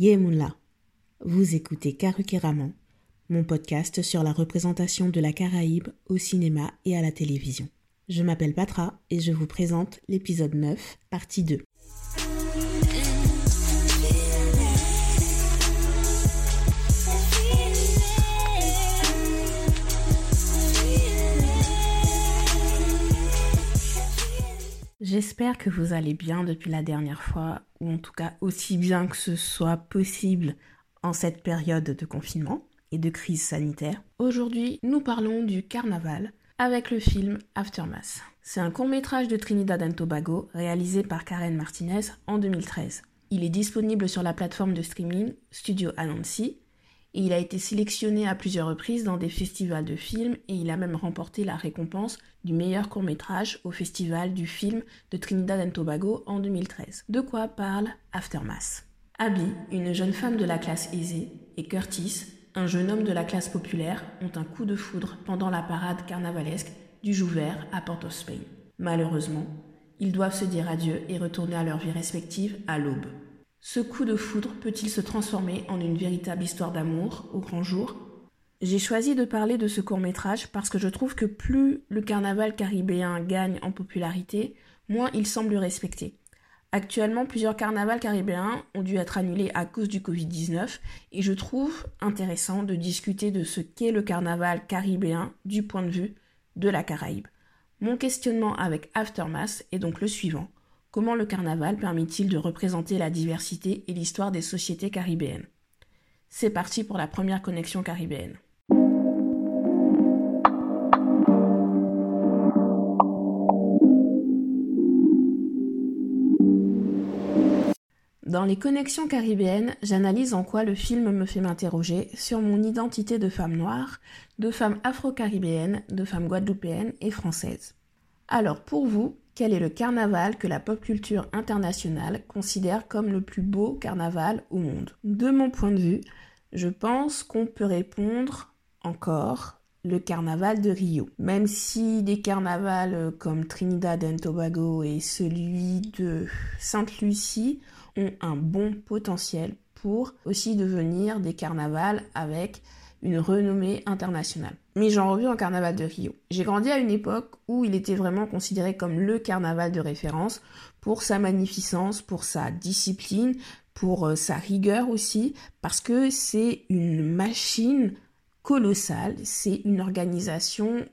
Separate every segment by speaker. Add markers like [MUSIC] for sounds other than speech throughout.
Speaker 1: Yemunla. Vous écoutez Karukeraman, mon podcast sur la représentation de la Caraïbe au cinéma et à la télévision. Je m'appelle Patra et je vous présente l'épisode 9, partie 2. J'espère que vous allez bien depuis la dernière fois, ou en tout cas aussi bien que ce soit possible en cette période de confinement et de crise sanitaire. Aujourd'hui, nous parlons du carnaval avec le film Aftermath. C'est un court métrage de Trinidad and Tobago réalisé par Karen Martinez en 2013. Il est disponible sur la plateforme de streaming Studio Anansi et il a été sélectionné à plusieurs reprises dans des festivals de films et il a même remporté la récompense du meilleur court-métrage au festival du film de Trinidad and Tobago en 2013. De quoi parle Aftermath? Abby, une jeune femme de la classe aisée, et Curtis, un jeune homme de la classe populaire, ont un coup de foudre pendant la parade carnavalesque du Jouvert à Port-of-Spain. Malheureusement, ils doivent se dire adieu et retourner à leur vie respective à l'aube. Ce coup de foudre peut-il se transformer en une véritable histoire d'amour au grand jour? J'ai choisi de parler de ce court métrage parce que je trouve que plus le carnaval caribéen gagne en popularité, moins il semble respecté. Actuellement, plusieurs carnavals caribéens ont dû être annulés à cause du Covid-19 et je trouve intéressant de discuter de ce qu'est le carnaval caribéen du point de vue de la Caraïbe. Mon questionnement avec Aftermath est donc le suivant. Comment le carnaval permet-il de représenter la diversité et l'histoire des sociétés caribéennes? C'est parti pour la première connexion caribéenne. Dans les connexions caribéennes, j'analyse en quoi le film me fait m'interroger sur mon identité de femme noire, de femme afro-caribéenne, de femme guadeloupéenne et française. Alors pour vous, quel est le carnaval que la pop culture internationale considère comme le plus beau carnaval au monde De mon point de vue, je pense qu'on peut répondre encore le carnaval de Rio. Même si des carnavals comme Trinidad and Tobago et celui de Sainte-Lucie ont un bon potentiel pour aussi devenir des carnavals avec une renommée internationale. Mais j'en reviens au carnaval de Rio. J'ai grandi à une époque où il était vraiment considéré comme le carnaval de référence pour sa magnificence, pour sa discipline, pour euh, sa rigueur aussi, parce que c'est une machine colossale, c'est une organisation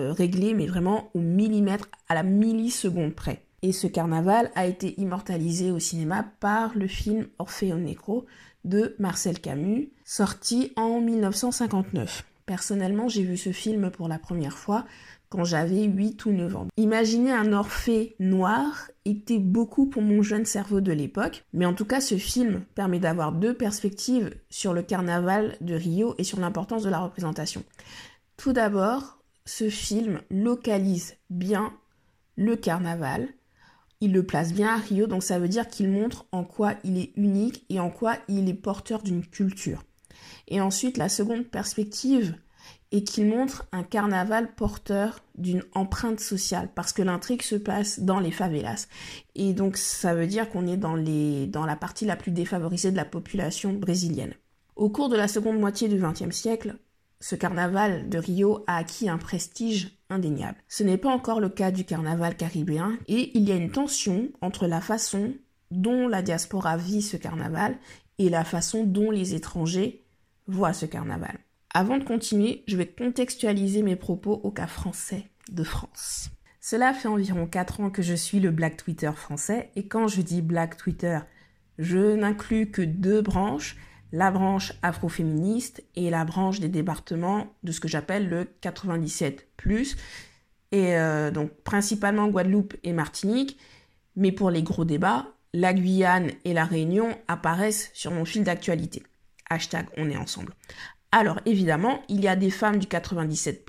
Speaker 1: euh, réglée, mais vraiment au millimètre, à la milliseconde près. Et ce carnaval a été immortalisé au cinéma par le film Orfeo Negro de Marcel Camus, sorti en 1959. Personnellement, j'ai vu ce film pour la première fois quand j'avais 8 ou 9 ans. Imaginer un Orphée noir était beaucoup pour mon jeune cerveau de l'époque, mais en tout cas ce film permet d'avoir deux perspectives sur le carnaval de Rio et sur l'importance de la représentation. Tout d'abord, ce film localise bien le carnaval, il le place bien à Rio, donc ça veut dire qu'il montre en quoi il est unique et en quoi il est porteur d'une culture. Et ensuite, la seconde perspective est qu'il montre un carnaval porteur d'une empreinte sociale, parce que l'intrigue se passe dans les favelas. Et donc ça veut dire qu'on est dans, les, dans la partie la plus défavorisée de la population brésilienne. Au cours de la seconde moitié du XXe siècle, ce carnaval de Rio a acquis un prestige indéniable. Ce n'est pas encore le cas du carnaval caribéen et il y a une tension entre la façon dont la diaspora vit ce carnaval et la façon dont les étrangers voient ce carnaval. Avant de continuer, je vais contextualiser mes propos au cas français de France. Cela fait environ 4 ans que je suis le Black Twitter français et quand je dis Black Twitter, je n'inclus que deux branches, la branche afroféministe et la branche des départements de ce que j'appelle le 97 et euh, donc principalement Guadeloupe et Martinique, mais pour les gros débats, la Guyane et la Réunion apparaissent sur mon fil d'actualité. Hashtag on est ensemble. Alors évidemment, il y a des femmes du 97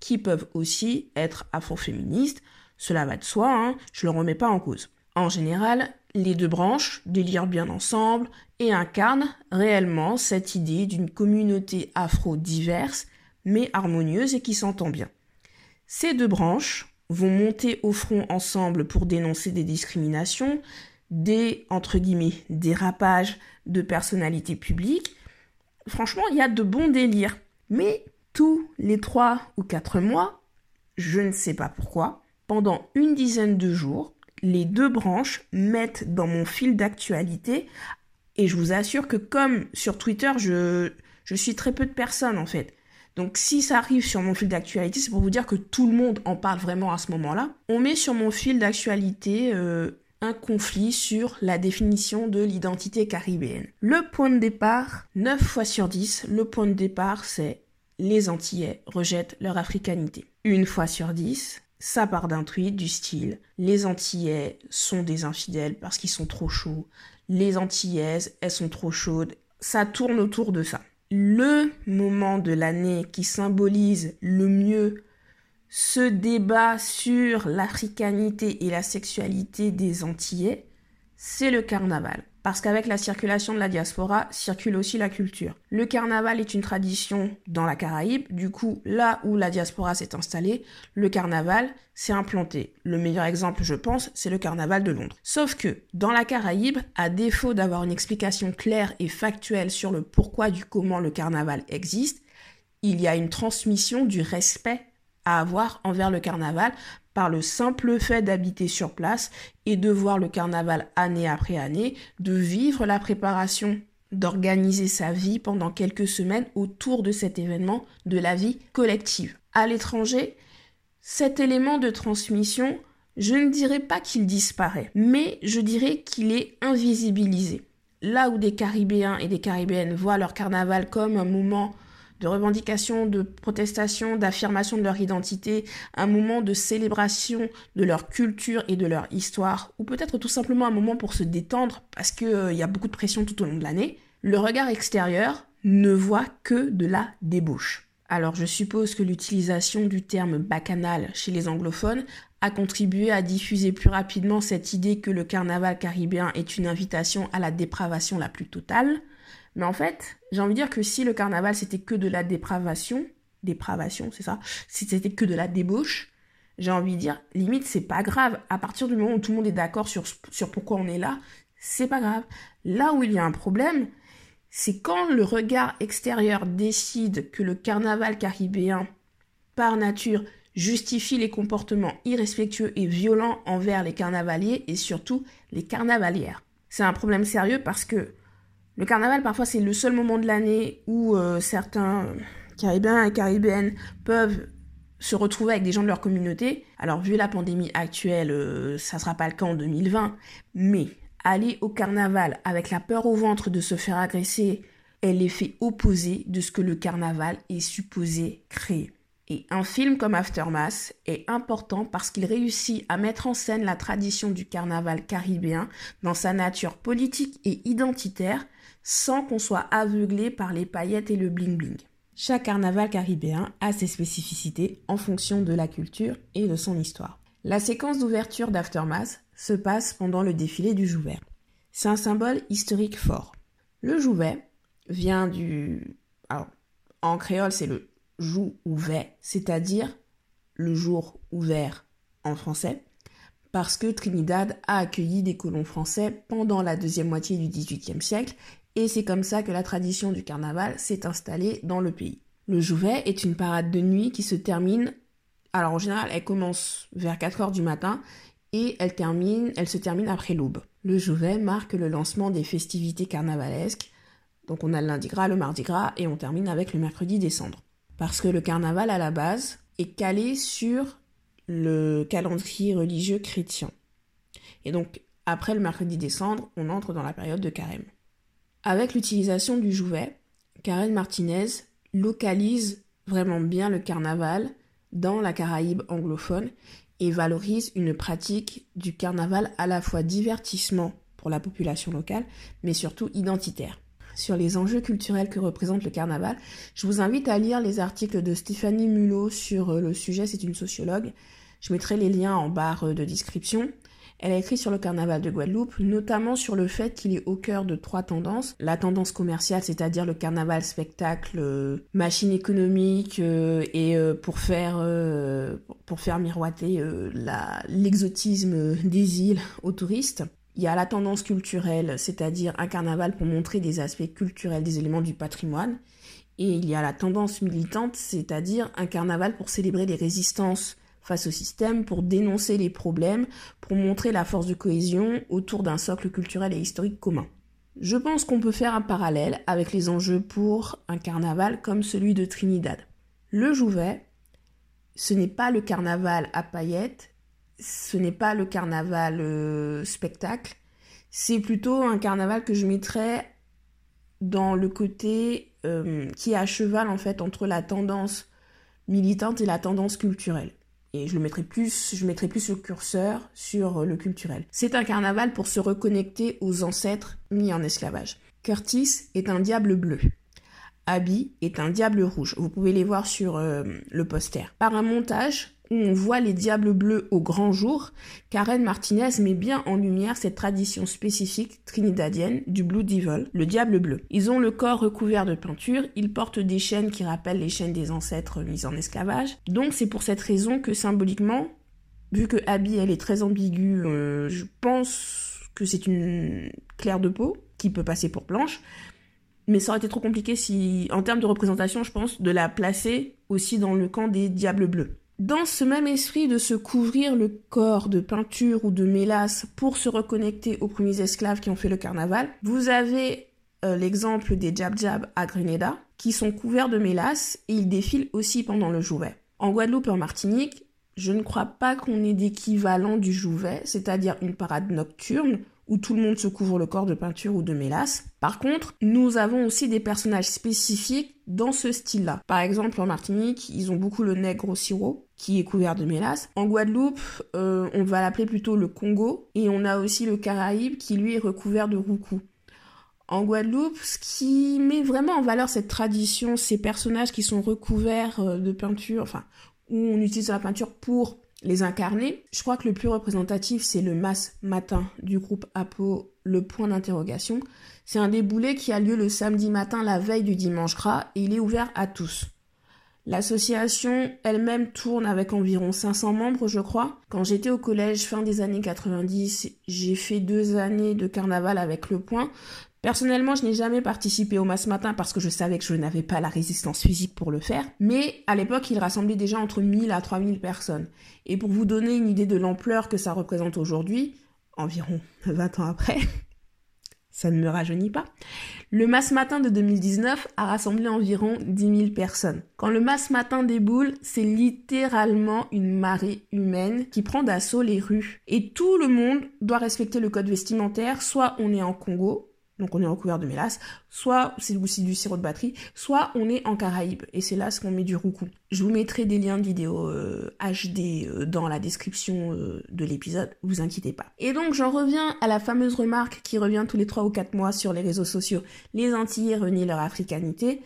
Speaker 1: qui peuvent aussi être afroféministes, cela va de soi, hein, je ne le remets pas en cause. En général, les deux branches délirent bien ensemble et incarnent réellement cette idée d'une communauté afro-diverse, mais harmonieuse et qui s'entend bien. Ces deux branches vont monter au front ensemble pour dénoncer des discriminations, des, entre guillemets, dérapages de personnalités publiques. Franchement, il y a de bons délires. Mais tous les trois ou quatre mois, je ne sais pas pourquoi, pendant une dizaine de jours, les deux branches mettent dans mon fil d'actualité, et je vous assure que comme sur Twitter, je, suis très peu de personnes en fait. Donc si ça arrive sur mon fil d'actualité, c'est pour vous dire que tout le monde en parle vraiment à ce moment-là. On met sur mon fil d'actualité euh, un conflit sur la définition de l'identité caribéenne. Le point de départ, 9 fois sur 10, le point de départ c'est les Antillais rejettent leur africanité. Une fois sur 10, ça part d'un tweet du style les Antillais sont des infidèles parce qu'ils sont trop chauds, les Antillaises elles sont trop chaudes. Ça tourne autour de ça. Le moment de l'année qui symbolise le mieux ce débat sur l'africanité et la sexualité des Antillais, c'est le carnaval parce qu'avec la circulation de la diaspora circule aussi la culture. Le carnaval est une tradition dans la Caraïbe, du coup là où la diaspora s'est installée, le carnaval s'est implanté. Le meilleur exemple, je pense, c'est le carnaval de Londres. Sauf que dans la Caraïbe, à défaut d'avoir une explication claire et factuelle sur le pourquoi du comment le carnaval existe, il y a une transmission du respect à avoir envers le carnaval par le simple fait d'habiter sur place et de voir le carnaval année après année, de vivre la préparation, d'organiser sa vie pendant quelques semaines autour de cet événement de la vie collective. À l'étranger, cet élément de transmission, je ne dirais pas qu'il disparaît, mais je dirais qu'il est invisibilisé. Là où des Caribéens et des Caribéennes voient leur carnaval comme un moment de revendication, de protestation, d'affirmation de leur identité, un moment de célébration de leur culture et de leur histoire, ou peut-être tout simplement un moment pour se détendre parce qu'il euh, y a beaucoup de pression tout au long de l'année, le regard extérieur ne voit que de la débauche. Alors je suppose que l'utilisation du terme bacchanal chez les anglophones a contribué à diffuser plus rapidement cette idée que le carnaval caribéen est une invitation à la dépravation la plus totale, mais en fait, j'ai envie de dire que si le carnaval c'était que de la dépravation, dépravation, c'est ça, si c'était que de la débauche, j'ai envie de dire, limite, c'est pas grave. À partir du moment où tout le monde est d'accord sur, sur pourquoi on est là, c'est pas grave. Là où il y a un problème, c'est quand le regard extérieur décide que le carnaval caribéen, par nature, justifie les comportements irrespectueux et violents envers les carnavaliers et surtout les carnavalières. C'est un problème sérieux parce que le carnaval, parfois, c'est le seul moment de l'année où euh, certains Caribéens et Caribéennes peuvent se retrouver avec des gens de leur communauté. Alors, vu la pandémie actuelle, euh, ça sera pas le cas en 2020, mais aller au carnaval avec la peur au ventre de se faire agresser est l'effet opposé de ce que le carnaval est supposé créer. Et un film comme Aftermath est important parce qu'il réussit à mettre en scène la tradition du carnaval caribéen dans sa nature politique et identitaire sans qu'on soit aveuglé par les paillettes et le bling-bling. Chaque carnaval caribéen a ses spécificités en fonction de la culture et de son histoire. La séquence d'ouverture d'Aftermath se passe pendant le défilé du Jouvet. C'est un symbole historique fort. Le Jouvet vient du... Alors, en créole, c'est le jour ouvert, c'est-à-dire le jour ouvert en français, parce que Trinidad a accueilli des colons français pendant la deuxième moitié du XVIIIe siècle et c'est comme ça que la tradition du carnaval s'est installée dans le pays. Le Jouvet est une parade de nuit qui se termine, alors en général elle commence vers 4 heures du matin et elle se termine après l'aube. Le Jouvet marque le lancement des festivités carnavalesques, donc on a le lundi gras, le mardi gras et on termine avec le mercredi décembre. Parce que le carnaval à la base est calé sur le calendrier religieux chrétien. Et donc après le mercredi décembre, on entre dans la période de carême. Avec l'utilisation du jouvet, Karen Martinez localise vraiment bien le carnaval dans la Caraïbe anglophone et valorise une pratique du carnaval à la fois divertissement pour la population locale, mais surtout identitaire. Sur les enjeux culturels que représente le carnaval, je vous invite à lire les articles de Stéphanie Mulot sur le sujet, c'est une sociologue. Je mettrai les liens en barre de description. Elle a écrit sur le carnaval de Guadeloupe, notamment sur le fait qu'il est au cœur de trois tendances. La tendance commerciale, c'est-à-dire le carnaval spectacle, euh, machine économique euh, et euh, pour faire pour faire miroiter l'exotisme des îles aux touristes. Il y a la tendance culturelle, c'est-à-dire un carnaval pour montrer des aspects culturels, des éléments du patrimoine. Et il y a la tendance militante, c'est-à-dire un carnaval pour célébrer les résistances face au système, pour dénoncer les problèmes, pour montrer la force de cohésion autour d'un socle culturel et historique commun. Je pense qu'on peut faire un parallèle avec les enjeux pour un carnaval comme celui de Trinidad. Le Jouvet, ce n'est pas le carnaval à paillettes, ce n'est pas le carnaval euh, spectacle, c'est plutôt un carnaval que je mettrais dans le côté euh, qui est à cheval en fait entre la tendance militante et la tendance culturelle. Et je le mettrai plus, je mettrai plus le curseur sur le culturel. C'est un carnaval pour se reconnecter aux ancêtres mis en esclavage. Curtis est un diable bleu. Abby est un diable rouge. Vous pouvez les voir sur euh, le poster. Par un montage où on voit les diables bleus au grand jour, Karen Martinez met bien en lumière cette tradition spécifique trinidadienne du Blue Devil, le diable bleu. Ils ont le corps recouvert de peinture, ils portent des chaînes qui rappellent les chaînes des ancêtres mis en esclavage. Donc c'est pour cette raison que symboliquement, vu que Abby elle est très ambiguë, euh, je pense que c'est une claire de peau qui peut passer pour blanche mais ça aurait été trop compliqué si, en termes de représentation, je pense, de la placer aussi dans le camp des diables bleus. Dans ce même esprit de se couvrir le corps de peinture ou de mélasse pour se reconnecter aux premiers esclaves qui ont fait le carnaval, vous avez euh, l'exemple des Jab Jab à Grenada, qui sont couverts de mélasse et ils défilent aussi pendant le Jouvet. En Guadeloupe et en Martinique, je ne crois pas qu'on ait d'équivalent du Jouvet, c'est-à-dire une parade nocturne où tout le monde se couvre le corps de peinture ou de mélasse. Par contre, nous avons aussi des personnages spécifiques dans ce style-là. Par exemple, en Martinique, ils ont beaucoup le nègre au sirop, qui est couvert de mélasse. En Guadeloupe, euh, on va l'appeler plutôt le Congo, et on a aussi le Caraïbe, qui lui est recouvert de roucou. En Guadeloupe, ce qui met vraiment en valeur cette tradition, ces personnages qui sont recouverts euh, de peinture, enfin, où on utilise la peinture pour les incarner. Je crois que le plus représentatif, c'est le Mass Matin du groupe Apo, le point d'interrogation. C'est un déboulé qui a lieu le samedi matin, la veille du dimanche gras, et il est ouvert à tous. L'association elle-même tourne avec environ 500 membres, je crois. Quand j'étais au collège fin des années 90, j'ai fait deux années de carnaval avec Le Point. Personnellement, je n'ai jamais participé au masse matin parce que je savais que je n'avais pas la résistance physique pour le faire, mais à l'époque, il rassemblait déjà entre 1000 à 3000 personnes. Et pour vous donner une idée de l'ampleur que ça représente aujourd'hui, environ [LAUGHS] 20 ans après, ça ne me rajeunit pas, le masse matin de 2019 a rassemblé environ 10 000 personnes. Quand le masse matin déboule, c'est littéralement une marée humaine qui prend d'assaut les rues. Et tout le monde doit respecter le code vestimentaire, soit on est en Congo, donc on est recouvert de mélasse, soit c'est aussi du sirop de batterie, soit on est en Caraïbes, et c'est là ce qu'on met du roucou. Je vous mettrai des liens de vidéos HD euh, euh, dans la description euh, de l'épisode, vous inquiétez pas. Et donc j'en reviens à la fameuse remarque qui revient tous les 3 ou 4 mois sur les réseaux sociaux, les Antillais renient leur africanité.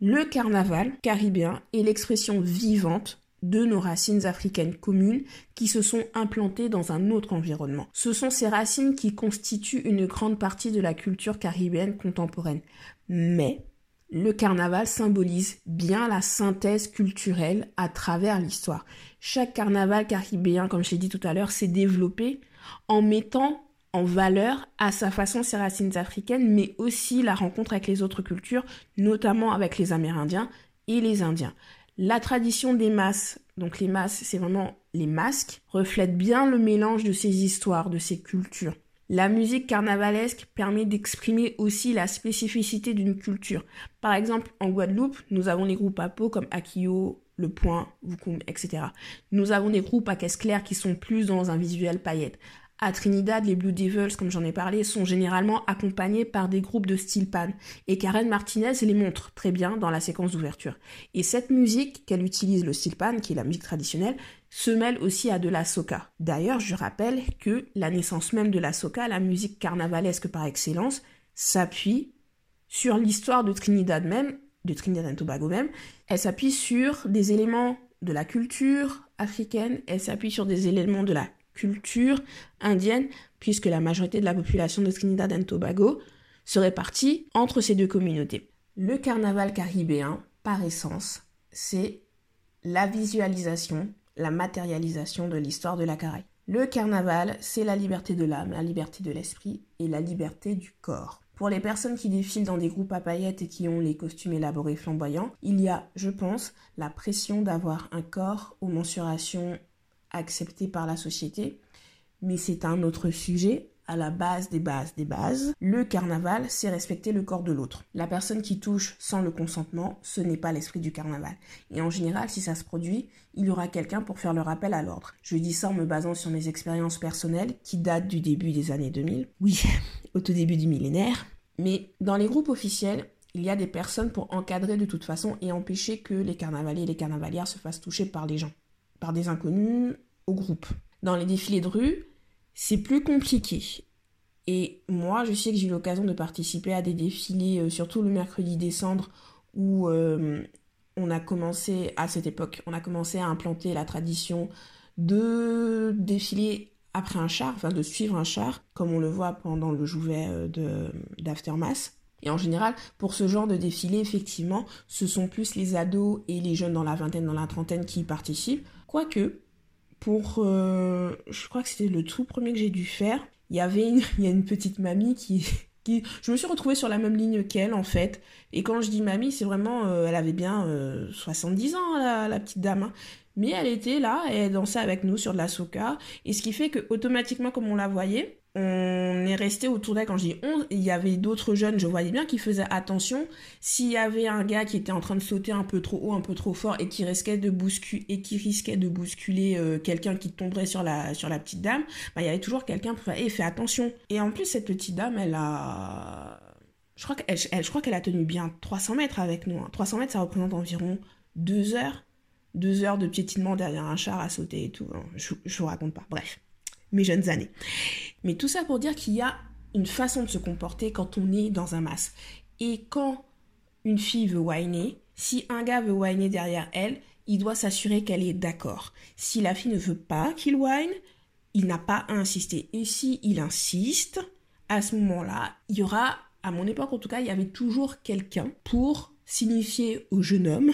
Speaker 1: Le carnaval caribéen est l'expression vivante de nos racines africaines communes qui se sont implantées dans un autre environnement. Ce sont ces racines qui constituent une grande partie de la culture caribéenne contemporaine. Mais le carnaval symbolise bien la synthèse culturelle à travers l'histoire. Chaque carnaval caribéen, comme je l'ai dit tout à l'heure, s'est développé en mettant en valeur à sa façon ses racines africaines, mais aussi la rencontre avec les autres cultures, notamment avec les Amérindiens et les Indiens. La tradition des masses, donc les masses, c'est vraiment les masques, reflète bien le mélange de ces histoires, de ces cultures. La musique carnavalesque permet d'exprimer aussi la spécificité d'une culture. Par exemple, en Guadeloupe, nous avons les groupes à peau comme Akio, Le Point, Vukum, etc. Nous avons des groupes à caisse claire qui sont plus dans un visuel paillette. À Trinidad, les Blue Devils, comme j'en ai parlé, sont généralement accompagnés par des groupes de style. Et Karen Martinez les montre très bien dans la séquence d'ouverture. Et cette musique qu'elle utilise, le style qui est la musique traditionnelle, se mêle aussi à de la soca. D'ailleurs, je rappelle que la naissance même de la soca, la musique carnavalesque par excellence, s'appuie sur l'histoire de Trinidad même, de Trinidad et Tobago même. Elle s'appuie sur des éléments de la culture africaine, elle s'appuie sur des éléments de la culture indienne, puisque la majorité de la population de Trinidad et Tobago se répartit entre ces deux communautés. Le carnaval caribéen, par essence, c'est la visualisation, la matérialisation de l'histoire de la Caraïbe. Le carnaval, c'est la liberté de l'âme, la liberté de l'esprit et la liberté du corps. Pour les personnes qui défilent dans des groupes à paillettes et qui ont les costumes élaborés flamboyants, il y a, je pense, la pression d'avoir un corps aux mensurations acceptées par la société. Mais c'est un autre sujet à la base des bases des bases, le carnaval, c'est respecter le corps de l'autre. La personne qui touche sans le consentement, ce n'est pas l'esprit du carnaval. Et en général, si ça se produit, il y aura quelqu'un pour faire le rappel à l'ordre. Je dis ça en me basant sur mes expériences personnelles qui datent du début des années 2000. Oui, [LAUGHS] au tout début du millénaire. Mais dans les groupes officiels, il y a des personnes pour encadrer de toute façon et empêcher que les carnavaliers et les carnavalières se fassent toucher par les gens, par des inconnus au groupe. Dans les défilés de rue, c'est plus compliqué. Et moi, je sais que j'ai eu l'occasion de participer à des défilés, euh, surtout le mercredi décembre, où euh, on a commencé, à cette époque, on a commencé à implanter la tradition de défiler après un char, enfin de suivre un char, comme on le voit pendant le jouvet euh, d'Aftermath. Et en général, pour ce genre de défilé, effectivement, ce sont plus les ados et les jeunes dans la vingtaine, dans la trentaine qui y participent. Quoique, pour, euh, je crois que c'était le tout premier que j'ai dû faire. Il y avait une, [LAUGHS] petite mamie qui, [LAUGHS] qui, je me suis retrouvée sur la même ligne qu'elle en fait. Et quand je dis mamie, c'est vraiment, euh, elle avait bien 70 euh, ans la, la petite dame. Hein. Mais elle était là, et elle dansait avec nous sur de la soca. Et ce qui fait que automatiquement, comme on la voyait, on est resté autour d'elle quand je dis on, il y avait d'autres jeunes, je voyais bien qu'ils faisaient attention. S'il y avait un gars qui était en train de sauter un peu trop haut, un peu trop fort et qui risquait de bousculer, et qui risquait de bousculer euh, quelqu'un qui tomberait sur la, sur la petite dame, bah, il y avait toujours quelqu'un pour faire, fais attention. Et en plus, cette petite dame, elle a, je crois qu'elle, a tenu bien 300 mètres avec nous. 300 hein. mètres, ça représente environ 2 heures. 2 heures de piétinement derrière un char à sauter et tout. Hein. Je, je vous raconte pas. Bref mes jeunes années. Mais tout ça pour dire qu'il y a une façon de se comporter quand on est dans un masque. Et quand une fille veut whiner, si un gars veut whiner derrière elle, il doit s'assurer qu'elle est d'accord. Si la fille ne veut pas qu'il whine, il n'a pas à insister. Et si il insiste, à ce moment-là, il y aura, à mon époque en tout cas, il y avait toujours quelqu'un pour signifier au jeune homme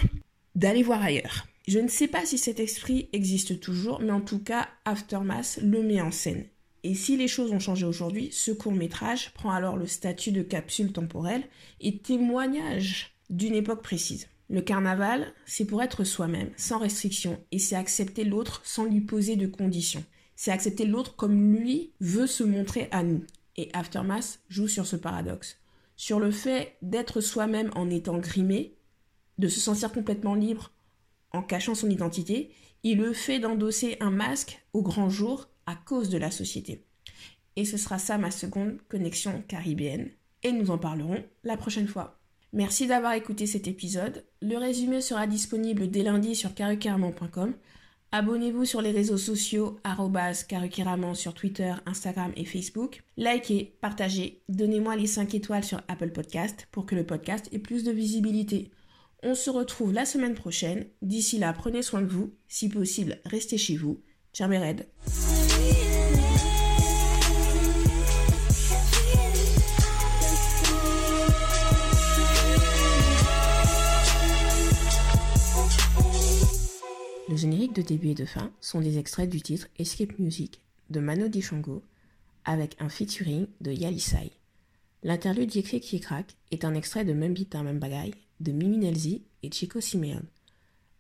Speaker 1: d'aller voir ailleurs. Je ne sais pas si cet esprit existe toujours, mais en tout cas, Aftermath le met en scène. Et si les choses ont changé aujourd'hui, ce court métrage prend alors le statut de capsule temporelle et témoignage d'une époque précise. Le carnaval, c'est pour être soi-même, sans restriction, et c'est accepter l'autre sans lui poser de conditions. C'est accepter l'autre comme lui veut se montrer à nous. Et Aftermath joue sur ce paradoxe. Sur le fait d'être soi-même en étant grimé, de se sentir complètement libre en cachant son identité, il le fait d'endosser un masque au grand jour à cause de la société. Et ce sera ça ma seconde connexion caribéenne. Et nous en parlerons la prochaine fois. Merci d'avoir écouté cet épisode. Le résumé sera disponible dès lundi sur carucaraman.com. Abonnez-vous sur les réseaux sociaux carucaraman sur Twitter, Instagram et Facebook. Likez, partagez, donnez-moi les 5 étoiles sur Apple Podcast pour que le podcast ait plus de visibilité. On se retrouve la semaine prochaine. D'ici là, prenez soin de vous. Si possible, restez chez vous. Ciao mes Le générique de début et de fin sont des extraits du titre Escape Music de Mano Dishango avec un featuring de Yalisai. L'interlude Yekfe qui est un extrait de Même Beat Même de Mimi Nelzi et Chico Simeone.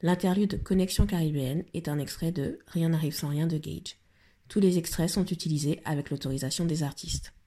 Speaker 1: L'interlude Connexion caribéenne est un extrait de Rien n'arrive sans rien de Gage. Tous les extraits sont utilisés avec l'autorisation des artistes.